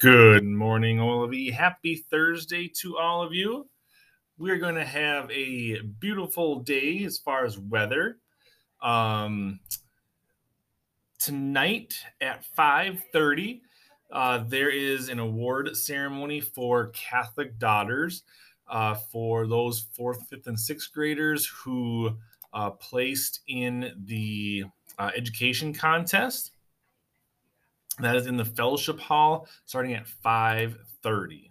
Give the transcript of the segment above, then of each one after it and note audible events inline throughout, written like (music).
Good morning, all of you. Happy Thursday to all of you. We're going to have a beautiful day as far as weather. Um, tonight at 5:30, uh, there is an award ceremony for Catholic daughters uh, for those fourth, fifth, and sixth graders who uh, placed in the uh, education contest. That is in the fellowship hall starting at 5:30.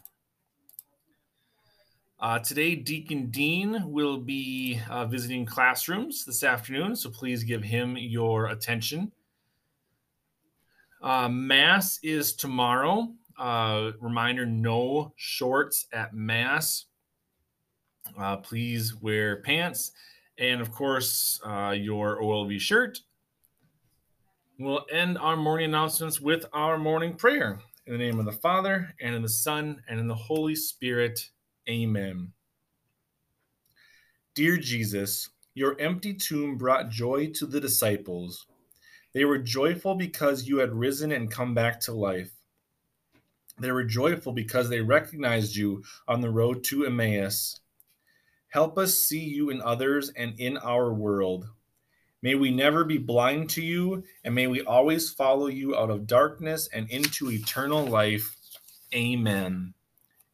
Uh, today, Deacon Dean will be uh, visiting classrooms this afternoon, so please give him your attention. Uh, mass is tomorrow. Uh, reminder no shorts at Mass. Uh, please wear pants and, of course, uh, your OLV shirt We'll end our morning announcements with our morning prayer. In the name of the Father, and in the Son, and in the Holy Spirit. Amen. Dear Jesus, your empty tomb brought joy to the disciples. They were joyful because you had risen and come back to life. They were joyful because they recognized you on the road to Emmaus. Help us see you in others and in our world. May we never be blind to you, and may we always follow you out of darkness and into eternal life. Amen.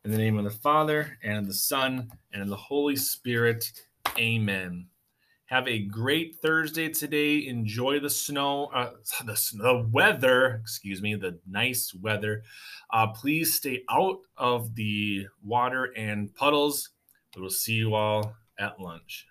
In the name of the Father, and of the Son, and of the Holy Spirit. Amen. Have a great Thursday today. Enjoy the snow, uh, (laughs) the, the weather, excuse me, the nice weather. Uh, please stay out of the water and puddles. We will see you all at lunch.